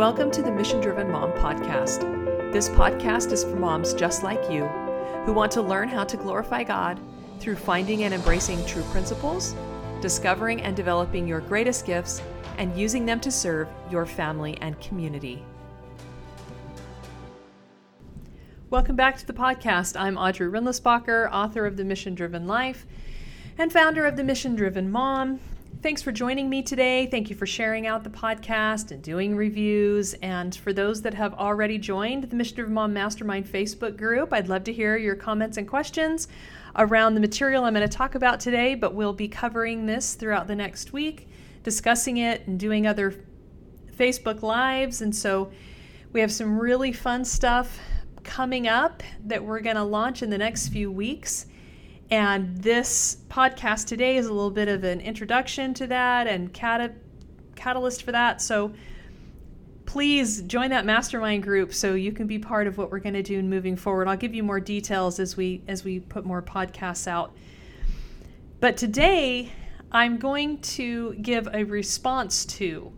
Welcome to the Mission Driven Mom Podcast. This podcast is for moms just like you who want to learn how to glorify God through finding and embracing true principles, discovering and developing your greatest gifts, and using them to serve your family and community. Welcome back to the podcast. I'm Audrey Rindlisbacher, author of The Mission Driven Life and founder of The Mission Driven Mom. Thanks for joining me today. Thank you for sharing out the podcast and doing reviews. And for those that have already joined the Mission Driven Mom Mastermind Facebook group, I'd love to hear your comments and questions around the material I'm going to talk about today, but we'll be covering this throughout the next week, discussing it and doing other Facebook Lives. And so we have some really fun stuff coming up that we're going to launch in the next few weeks. And this podcast today is a little bit of an introduction to that and cat- catalyst for that. So please join that mastermind group so you can be part of what we're going to do moving forward. I'll give you more details as we as we put more podcasts out. But today I'm going to give a response to.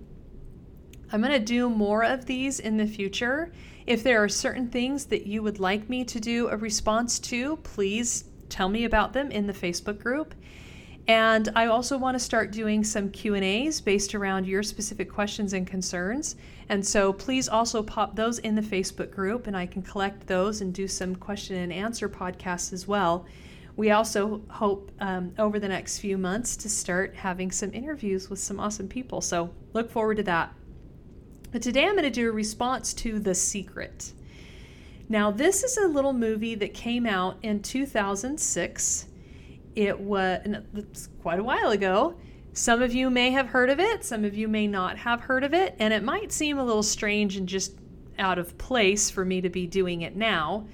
I'm going to do more of these in the future. If there are certain things that you would like me to do a response to, please tell me about them in the Facebook group. And I also want to start doing some Q&As based around your specific questions and concerns. And so please also pop those in the Facebook group and I can collect those and do some question and answer podcasts as well. We also hope um, over the next few months to start having some interviews with some awesome people. So look forward to that. But today I'm going to do a response to The Secret. Now, this is a little movie that came out in 2006. It was quite a while ago. Some of you may have heard of it, some of you may not have heard of it, and it might seem a little strange and just out of place for me to be doing it now.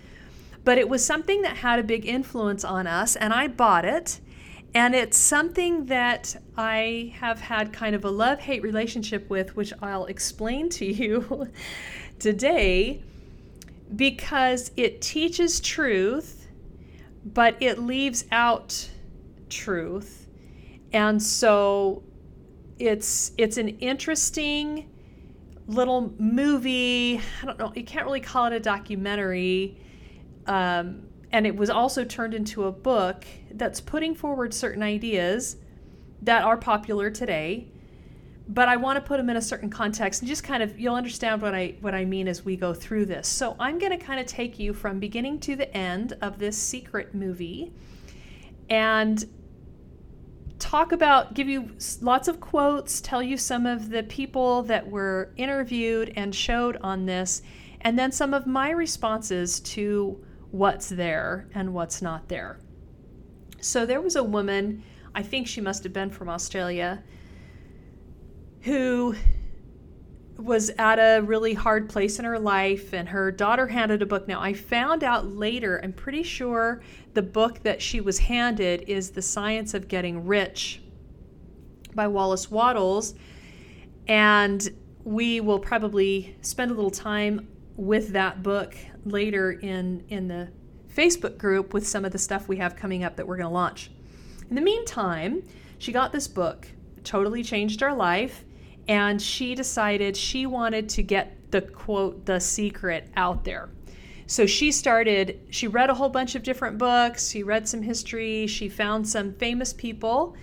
But it was something that had a big influence on us, and I bought it. And it's something that I have had kind of a love hate relationship with, which I'll explain to you today because it teaches truth, but it leaves out truth. And so it's it's an interesting little movie. I don't know, you can't really call it a documentary. Um, and it was also turned into a book that's putting forward certain ideas that are popular today but I want to put them in a certain context and just kind of you'll understand what I what I mean as we go through this. So I'm going to kind of take you from beginning to the end of this secret movie and talk about give you lots of quotes, tell you some of the people that were interviewed and showed on this and then some of my responses to what's there and what's not there. So there was a woman, I think she must have been from Australia who was at a really hard place in her life and her daughter handed a book. Now i found out later i'm pretty sure the book that she was handed is the science of getting rich by wallace wattles and we will probably spend a little time with that book later in in the facebook group with some of the stuff we have coming up that we're going to launch. In the meantime she got this book totally changed her life and she decided she wanted to get the quote, the secret out there. So she started, she read a whole bunch of different books, she read some history, she found some famous people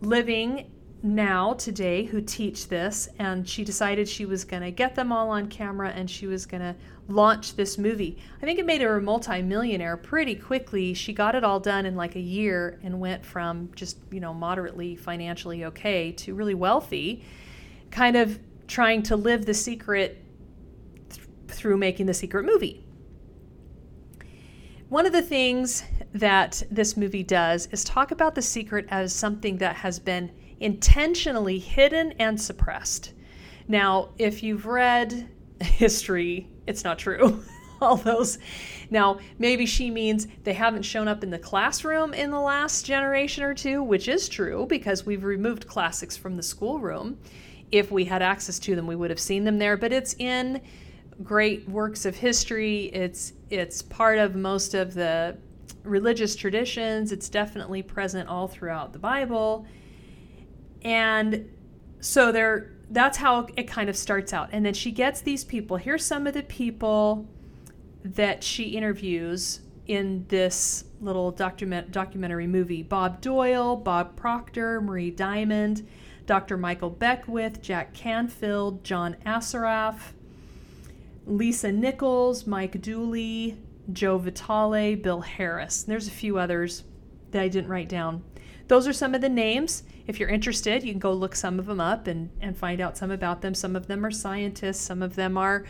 living now today who teach this and she decided she was going to get them all on camera and she was going to launch this movie. I think it made her a multimillionaire pretty quickly. She got it all done in like a year and went from just, you know, moderately financially okay to really wealthy kind of trying to live the secret th- through making the secret movie. One of the things that this movie does is talk about the secret as something that has been intentionally hidden and suppressed. Now, if you've read history, it's not true. All those. Now, maybe she means they haven't shown up in the classroom in the last generation or two, which is true because we've removed classics from the schoolroom if we had access to them, we would have seen them there. But it's in great works of history. It's it's part of most of the religious traditions. It's definitely present all throughout the Bible. And so there that's how it kind of starts out. And then she gets these people. Here's some of the people that she interviews in this little document documentary movie Bob Doyle, Bob Proctor, Marie Diamond, Dr. Michael Beckwith, Jack Canfield, John Assaraf, Lisa Nichols, Mike Dooley, Joe Vitale, Bill Harris. There's a few others that I didn't write down. Those are some of the names. If you're interested, you can go look some of them up and, and find out some about them. Some of them are scientists, some of them are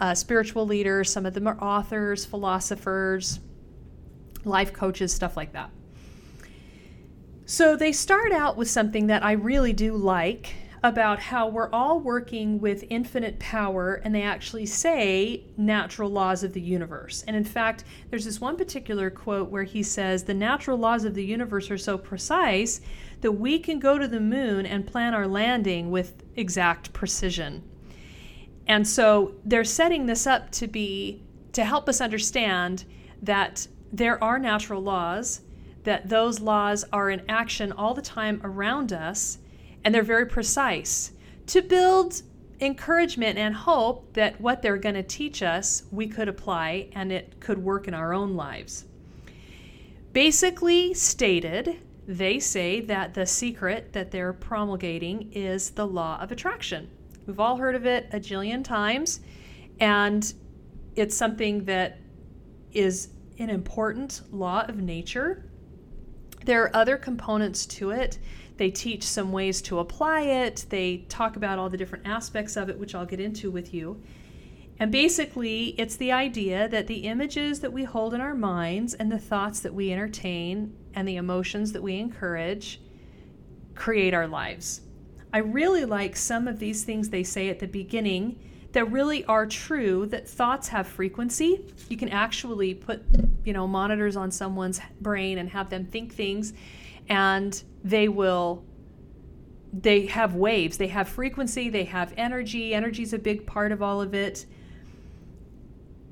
uh, spiritual leaders, some of them are authors, philosophers, life coaches, stuff like that. So they start out with something that I really do like about how we're all working with infinite power, and they actually say natural laws of the universe. And in fact, there's this one particular quote where he says, The natural laws of the universe are so precise that we can go to the moon and plan our landing with exact precision. And so they're setting this up to be to help us understand that there are natural laws, that those laws are in action all the time around us, and they're very precise to build encouragement and hope that what they're going to teach us we could apply and it could work in our own lives. Basically stated, they say that the secret that they're promulgating is the law of attraction. We've all heard of it a jillion times, and it's something that is an important law of nature. There are other components to it they teach some ways to apply it. They talk about all the different aspects of it, which I'll get into with you. And basically, it's the idea that the images that we hold in our minds and the thoughts that we entertain and the emotions that we encourage create our lives. I really like some of these things they say at the beginning that really are true that thoughts have frequency. You can actually put, you know, monitors on someone's brain and have them think things and they will they have waves. They have frequency they have energy. Energy is a big part of all of it.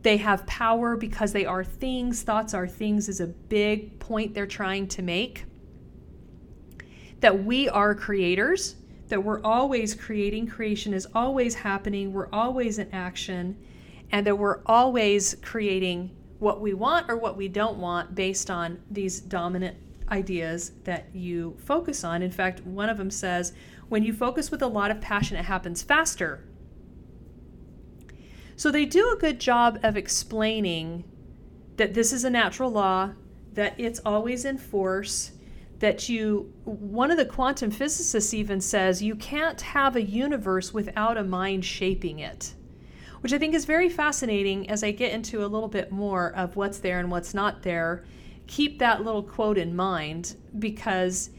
They have power because they are things. Thoughts are things is a big point they're trying to make. That we are creators that we're always creating creation is always happening we're always in action and that we're always creating what we want or what we don't want based on these dominant ideas that you focus on. In fact, one of them says, when you focus with a lot of passion, it happens faster. So they do a good job of explaining that this is a natural law, that it's always in force, that you, one of the quantum physicists even says you can't have a universe without a mind shaping it, which I think is very fascinating as I get into a little bit more of what's there and what's not there keep that little quote in mind because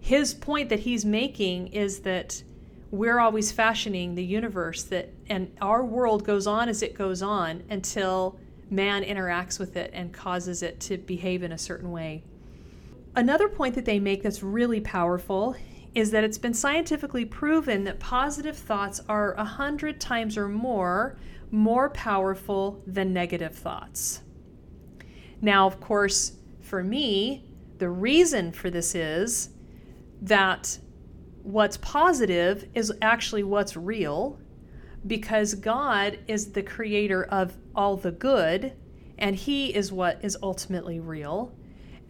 his point that he's making is that we're always fashioning the universe that and our world goes on as it goes on until man interacts with it and causes it to behave in a certain way. Another point that they make that's really powerful is that it's been scientifically proven that positive thoughts are a hundred times or more more powerful than negative thoughts. Now, of course, for me, the reason for this is that what's positive is actually what's real because God is the creator of all the good and He is what is ultimately real.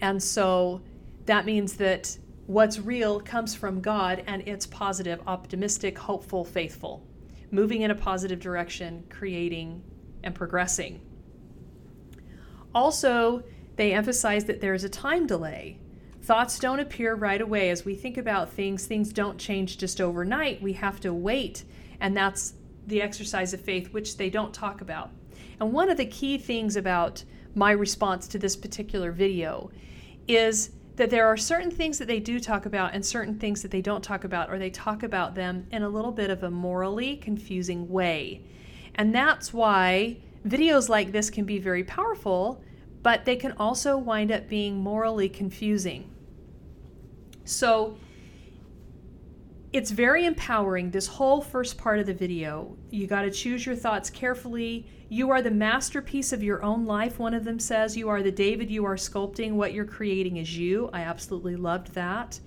And so that means that what's real comes from God and it's positive, optimistic, hopeful, faithful, moving in a positive direction, creating and progressing. Also, they emphasize that there is a time delay. Thoughts don't appear right away. As we think about things, things don't change just overnight. We have to wait, and that's the exercise of faith, which they don't talk about. And one of the key things about my response to this particular video is that there are certain things that they do talk about and certain things that they don't talk about, or they talk about them in a little bit of a morally confusing way. And that's why videos like this can be very powerful but they can also wind up being morally confusing. So it's very empowering, this whole first part of the video. You got to choose your thoughts carefully. You are the masterpiece of your own life, one of them says. You are the David you are sculpting. What you're creating is you. I absolutely loved that.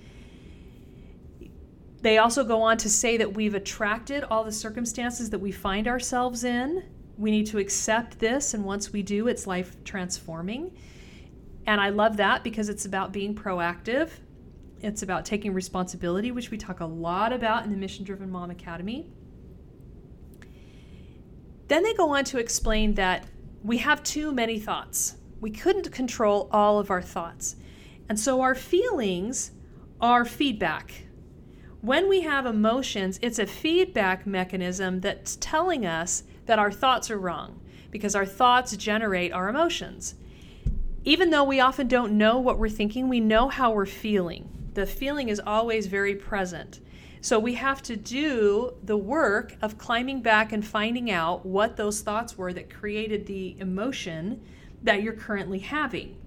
They also go on to say that we've attracted all the circumstances that we find ourselves in. We need to accept this, and once we do, it's life transforming. And I love that because it's about being proactive. It's about taking responsibility, which we talk a lot about in the Mission Driven Mom Academy. Then they go on to explain that we have too many thoughts. We couldn't control all of our thoughts. And so our feelings are feedback. When we have emotions, it's a feedback mechanism that's telling us that our thoughts are wrong because our thoughts generate our emotions. Even though we often don't know what we're thinking, we know how we're feeling. The feeling is always very present. So we have to do the work of climbing back and finding out what those thoughts were that created the emotion that you're currently having.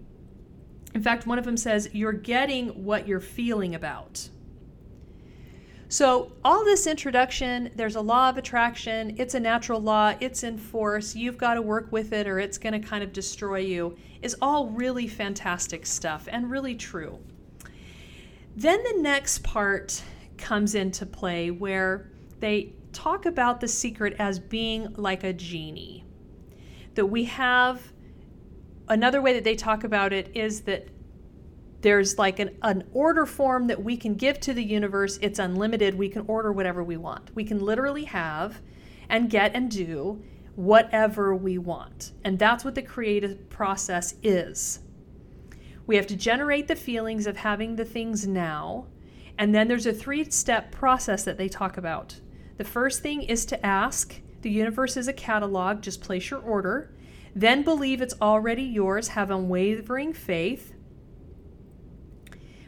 In fact, one of them says, You're getting what you're feeling about. So, all this introduction, there's a law of attraction, it's a natural law, it's in force, you've got to work with it or it's going to kind of destroy you, is all really fantastic stuff and really true. Then the next part comes into play where they talk about the secret as being like a genie. That we have another way that they talk about it is that there's like an, an order form that we can give to the universe. It's unlimited. We can order whatever we want. We can literally have and get and do whatever we want. And that's what the creative process is. We have to generate the feelings of having the things now and then there's a three step process that they talk about. The first thing is to ask. The universe is a catalog, just place your order. Then believe it's already yours, have unwavering faith.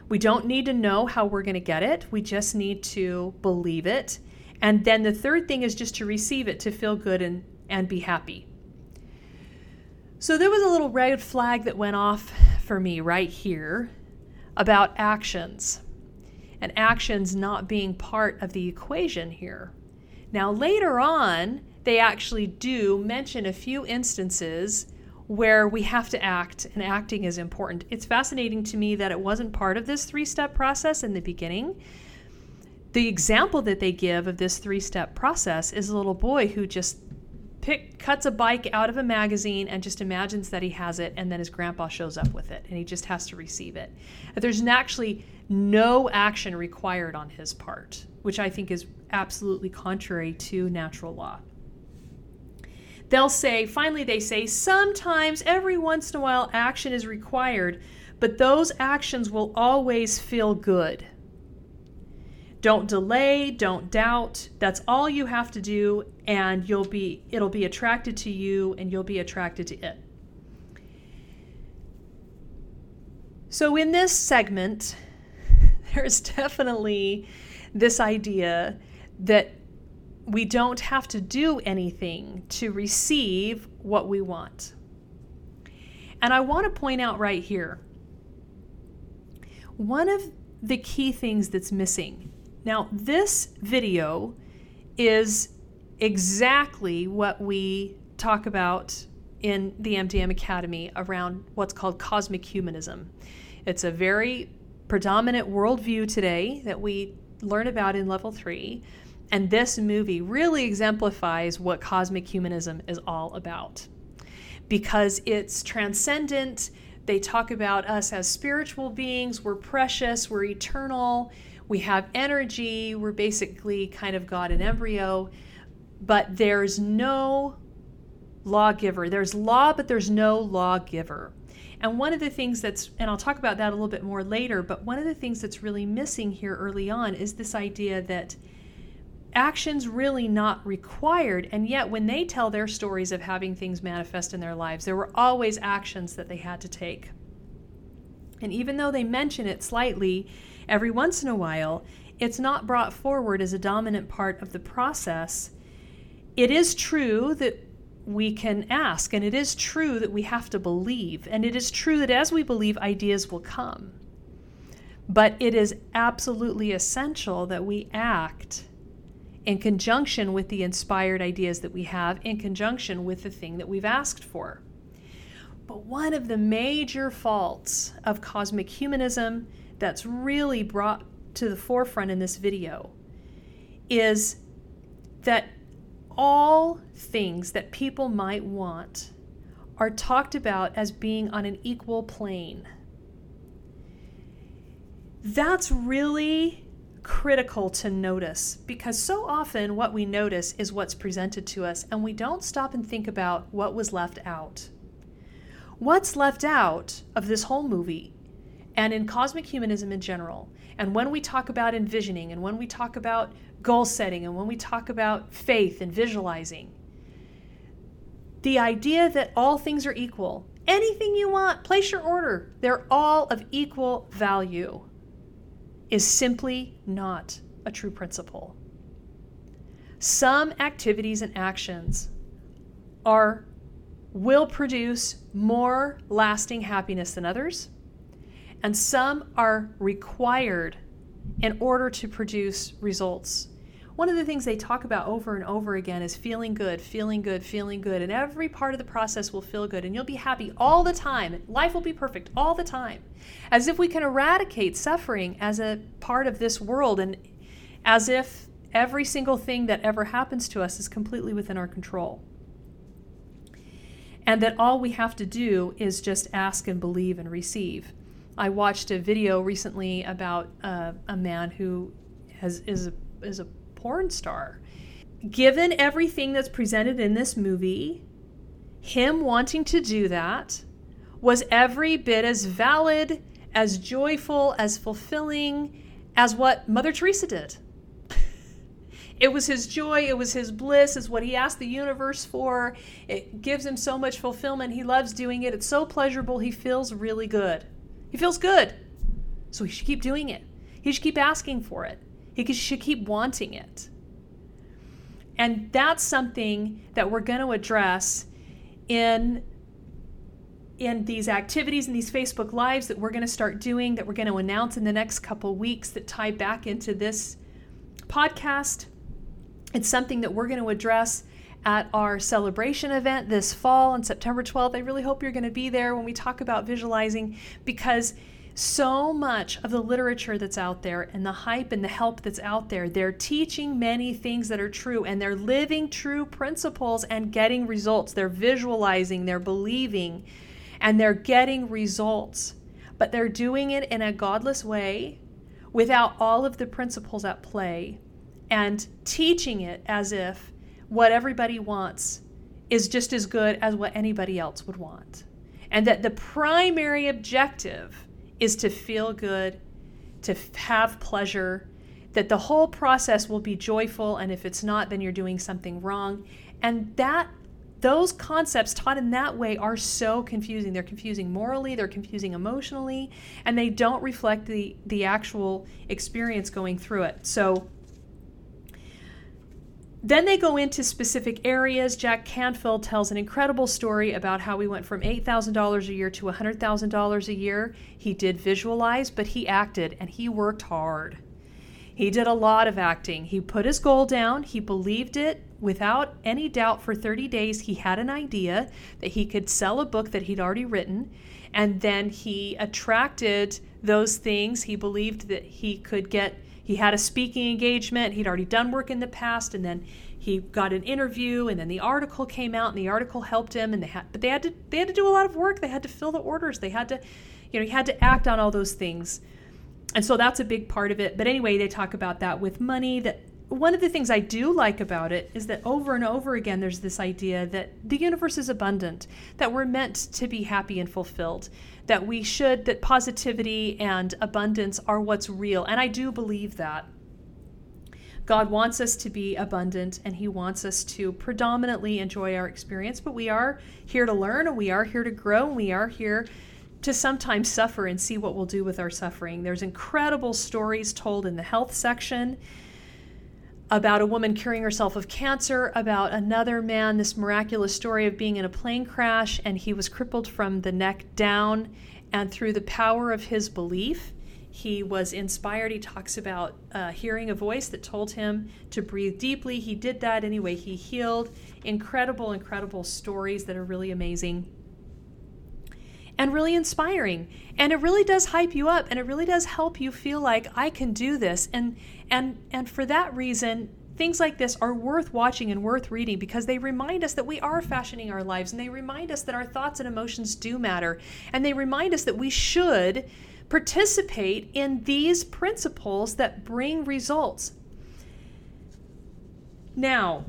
We don't need to know how we're going to get it, we just need to believe it. And then the third thing is just to receive it, to feel good and, and be happy. So there was a little red flag that went off for me right here about actions and actions not being part of the equation here. Now, later on, they actually do mention a few instances where we have to act, and acting is important. It's fascinating to me that it wasn't part of this three step process in the beginning. The example that they give of this three step process is a little boy who just pick, cuts a bike out of a magazine and just imagines that he has it, and then his grandpa shows up with it, and he just has to receive it. There's actually no action required on his part, which I think is absolutely contrary to natural law. They'll say, finally, they say, sometimes every once in a while action is required, but those actions will always feel good. Don't delay, don't doubt. That's all you have to do and you'll be it'll be attracted to you and you'll be attracted to it. So in this segment, there's definitely this idea that we don't have to do anything to receive what we want. And I want to point out right here one of the key things that's missing. Now, this video is exactly what we talk about in the MDM Academy around what's called cosmic humanism. It's a very predominant worldview today that we learn about in level three. And this movie really exemplifies what cosmic humanism is all about because it's transcendent. They talk about us as spiritual beings, we're precious, we're eternal, we have energy, we're basically kind of God in embryo, but there's no lawgiver. There's law, but there's no lawgiver. And one of the things that's, and I'll talk about that a little bit more later, but one of the things that's really missing here early on is this idea that action's really not required. And yet, when they tell their stories of having things manifest in their lives, there were always actions that they had to take. And even though they mention it slightly every once in a while, it's not brought forward as a dominant part of the process. It is true that we can ask. And it is true that we have to believe. And it is true that as we believe, ideas will come. But it is absolutely essential that we act in conjunction with the inspired ideas that we have, in conjunction with the thing that we've asked for. But one of the major faults of cosmic humanism that's really brought to the forefront in this video is that all things that people might want are talked about as being on an equal plane. That's really critical to notice because so often what we notice is what's presented to us and we don't stop and think about what was left out. What's left out of this whole movie and in cosmic humanism in general, and when we talk about envisioning and when we talk about goal setting and when we talk about faith and visualizing, the idea that all things are equal, anything you want, place your order, they're all of equal value is simply not a true principle. Some activities and actions are will produce more lasting happiness than others, and some are required in order to produce results one of the things they talk about over and over again is feeling good, feeling good, feeling good. And every part of the process will feel good. And you'll be happy all the time. Life will be perfect all the time. As if we can eradicate suffering as a part of this world and as if every single thing that ever happens to us is completely within our control. And that all we have to do is just ask and believe and receive. I watched a video recently about uh, a man who has is a, is a porn star. Given everything that's presented in this movie, him wanting to do that was every bit as valid, as joyful, as fulfilling as what Mother Teresa did. It was his joy, it was his bliss, is what he asked the universe for. It gives him so much fulfillment. He loves doing it. It's so pleasurable. He feels really good. He feels good. So he should keep doing it. He should keep asking for it. He should keep wanting it. And that's something that we're going to address in in these activities and these Facebook lives that we're going to start doing that we're going to announce in the next couple weeks that tie back into this podcast. It's something that we're going to address at our celebration event this fall on September 12th. I really hope you're going to be there when we talk about visualizing because so much of the literature that's out there and the hype and the help that's out there, they're teaching many things that are true and they're living true principles and getting results. They're visualizing, they're believing, and they're getting results. But they're doing it in a godless way without all of the principles at play and teaching it as if what everybody wants is just as good as what anybody else would want. And that the primary objective is to feel good, to have pleasure, that the whole process will be joyful and if it's not then you're doing something wrong. And that those concepts taught in that way are so confusing. They're confusing morally, they're confusing emotionally, and they don't reflect the the actual experience going through it. So then they go into specific areas. Jack Canfield tells an incredible story about how we went from $8,000 a year to $100,000 a year. He did visualize, but he acted and he worked hard. He did a lot of acting. He put his goal down, he believed it without any doubt for 30 days. He had an idea that he could sell a book that he'd already written, and then he attracted those things. He believed that he could get he had a speaking engagement. He'd already done work in the past, and then he got an interview, and then the article came out, and the article helped him. And they had, but they had to they had to do a lot of work. They had to fill the orders. They had to, you know, he had to act on all those things, and so that's a big part of it. But anyway, they talk about that with money. That one of the things I do like about it is that over and over again, there's this idea that the universe is abundant, that we're meant to be happy and fulfilled, that we should, that positivity and abundance are what's real. And I do believe that. God wants us to be abundant and He wants us to predominantly enjoy our experience, but we are here to learn and we are here to grow and we are here to sometimes suffer and see what we'll do with our suffering. There's incredible stories told in the health section about a woman curing herself of cancer, about another man, this miraculous story of being in a plane crash and he was crippled from the neck down. And through the power of his belief, he was inspired. He talks about uh, hearing a voice that told him to breathe deeply. He did that anyway. He healed. Incredible, incredible stories that are really amazing and really inspiring. And it really does hype you up and it really does help you feel like I can do this. And and and for that reason, things like this are worth watching and worth reading because they remind us that we are fashioning our lives and they remind us that our thoughts and emotions do matter. And they remind us that we should participate in these principles that bring results. Now,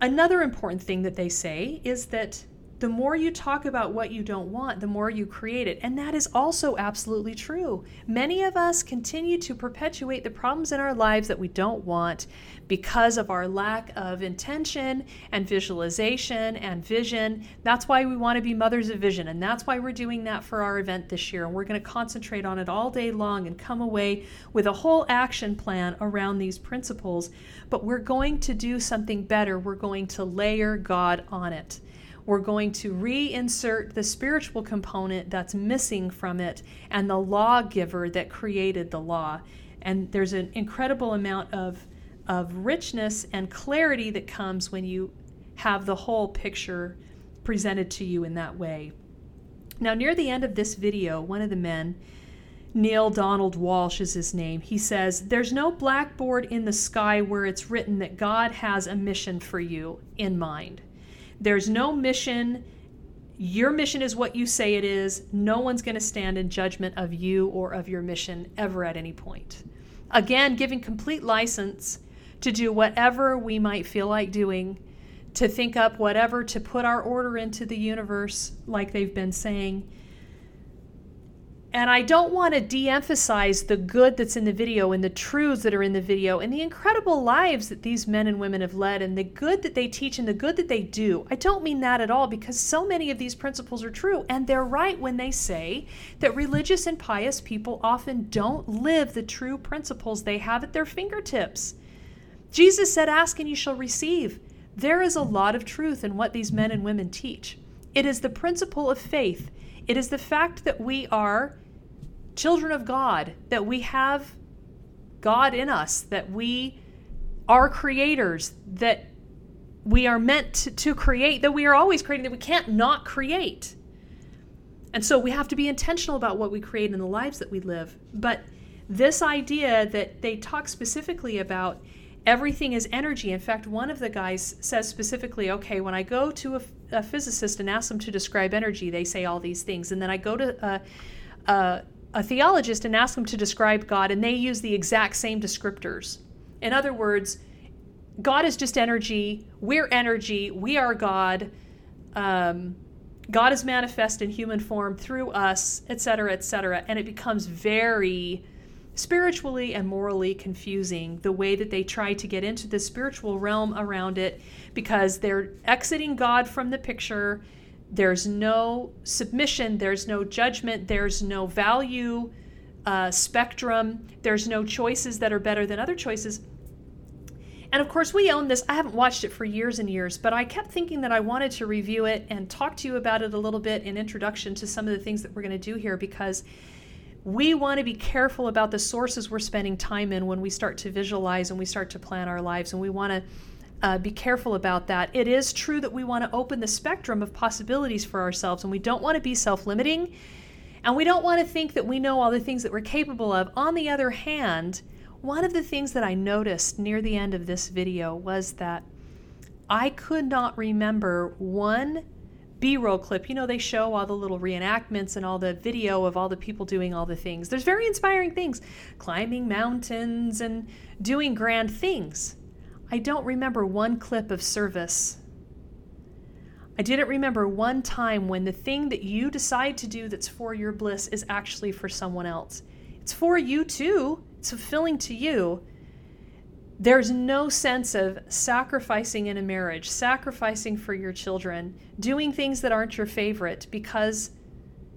another important thing that they say is that the more you talk about what you don't want, the more you create it. And that is also absolutely true. Many of us continue to perpetuate the problems in our lives that we don't want because of our lack of intention and visualization and vision. That's why we want to be mothers of vision. And that's why we're doing that for our event this year. And we're going to concentrate on it all day long and come away with a whole action plan around these principles. But we're going to do something better. We're going to layer God on it we're going to reinsert the spiritual component that's missing from it and the lawgiver that created the law. And there's an incredible amount of, of richness and clarity that comes when you have the whole picture presented to you in that way. Now, near the end of this video, one of the men, Neale Donald Walsch is his name, he says, There's no blackboard in the sky where it's written that God has a mission for you in mind. There's no mission. Your mission is what you say it is. No one's going to stand in judgment of you or of your mission ever at any point. Again, giving complete license to do whatever we might feel like doing, to think up whatever, to put our order into the universe, like they've been saying. And I don't want to de emphasize the good that's in the video and the truths that are in the video and the incredible lives that these men and women have led and the good that they teach and the good that they do. I don't mean that at all because so many of these principles are true. And they're right when they say that religious and pious people often don't live the true principles they have at their fingertips. Jesus said, Ask and you shall receive. There is a lot of truth in what these men and women teach. It is the principle of faith it is the fact that we are children of God, that we have God in us, that we are creators, that we are meant to, to, create, that we are always creating, that we can't not create. And so we have to be intentional about what we create in the lives that we live. But this idea that they talk specifically about everything is energy. In fact, one of the guys says specifically, okay, when I go to a, a physicist and ask them to describe energy, they say all these things. And then I go to a, a, a theologist and ask them to describe God, and they use the exact same descriptors. In other words, God is just energy. We're energy. We are God. Um, God is manifest in human form through us, etc., etc. And it becomes very spiritually and morally confusing the way that they try to get into the spiritual realm around it because they're exiting God from the picture. There's no submission, there's no judgment, there's no value uh, spectrum, there's no choices that are better than other choices. And of course, we own this. I haven't watched it for years and years, but I kept thinking that I wanted to review it and talk to you about it a little bit in introduction to some of the things that we're going to do here because we want to be careful about the sources we're spending time in when we start to visualize and we start to plan our lives, and we want to uh, be careful about that. It is true that we want to open the spectrum of possibilities for ourselves, and we don't want to be self limiting, and we don't want to think that we know all the things that we're capable of. On the other hand, one of the things that I noticed near the end of this video was that I could not remember one b-roll clip. You know they show all the little reenactments and all the video of all the people doing all the things. There's very inspiring things. Climbing mountains and doing grand things. I don't remember one clip of service. I didn't remember one time when the thing that you decide to do that's for your bliss is actually for someone else. It's for you too. It's fulfilling to you there's no sense of sacrificing in a marriage, sacrificing for your children, doing things that aren't your favorite because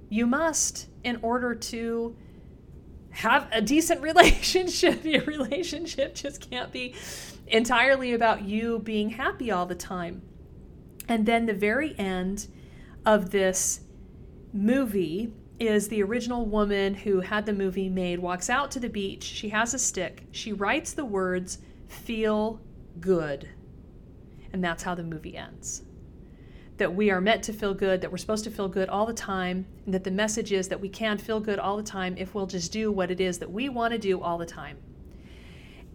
you must in order to have a decent relationship. Your relationship just can't be entirely about you being happy all the time. And then the very end of this movie is the original woman who had the movie made walks out to the beach. She has a stick. She writes the words feel good. And that's how the movie ends. That we are meant to feel good, that we're supposed to feel good all the time, and that the message is that we can feel good all the time if we'll just do what it is that we want to do all the time.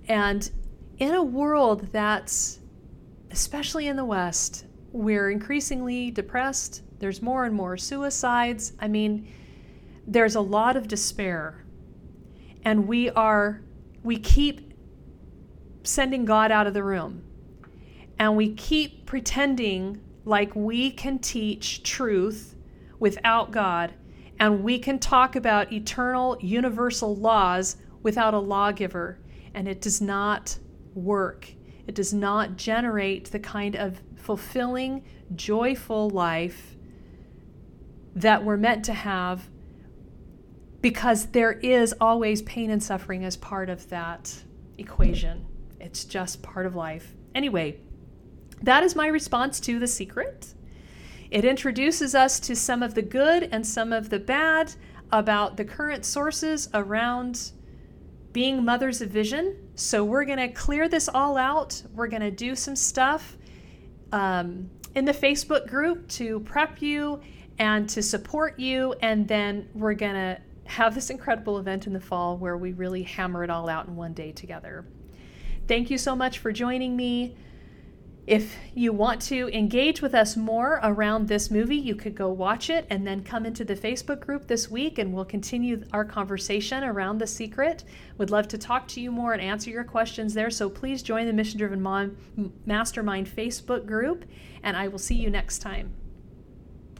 And in a world that's, especially in the West, we're increasingly depressed. There's more and more suicides. I mean, there's a lot of despair. And we are, we keep sending God out of the room. And we keep pretending like we can teach truth without God. And we can talk about eternal, universal laws without a lawgiver. And it does not work. It does not generate the kind of fulfilling, joyful life that we're meant to have because there is always pain and suffering as part of that equation. It's just part of life. Anyway, that is my response to The Secret. It introduces us to some of the good and some of the bad about the current sources around being mothers of vision. So we're going to clear this all out. We're going to do some stuff um, in the Facebook group to prep you and to support you. And then we're going to have this incredible event in the fall where we really hammer it all out in one day together. Thank you so much for joining me. If you want to engage with us more around this movie, you could go watch it and then come into the Facebook group this week and we'll continue our conversation around The Secret. Would love to talk to you more and answer your questions there. So please join the Mission Driven Mom Mastermind Facebook group and I will see you next time.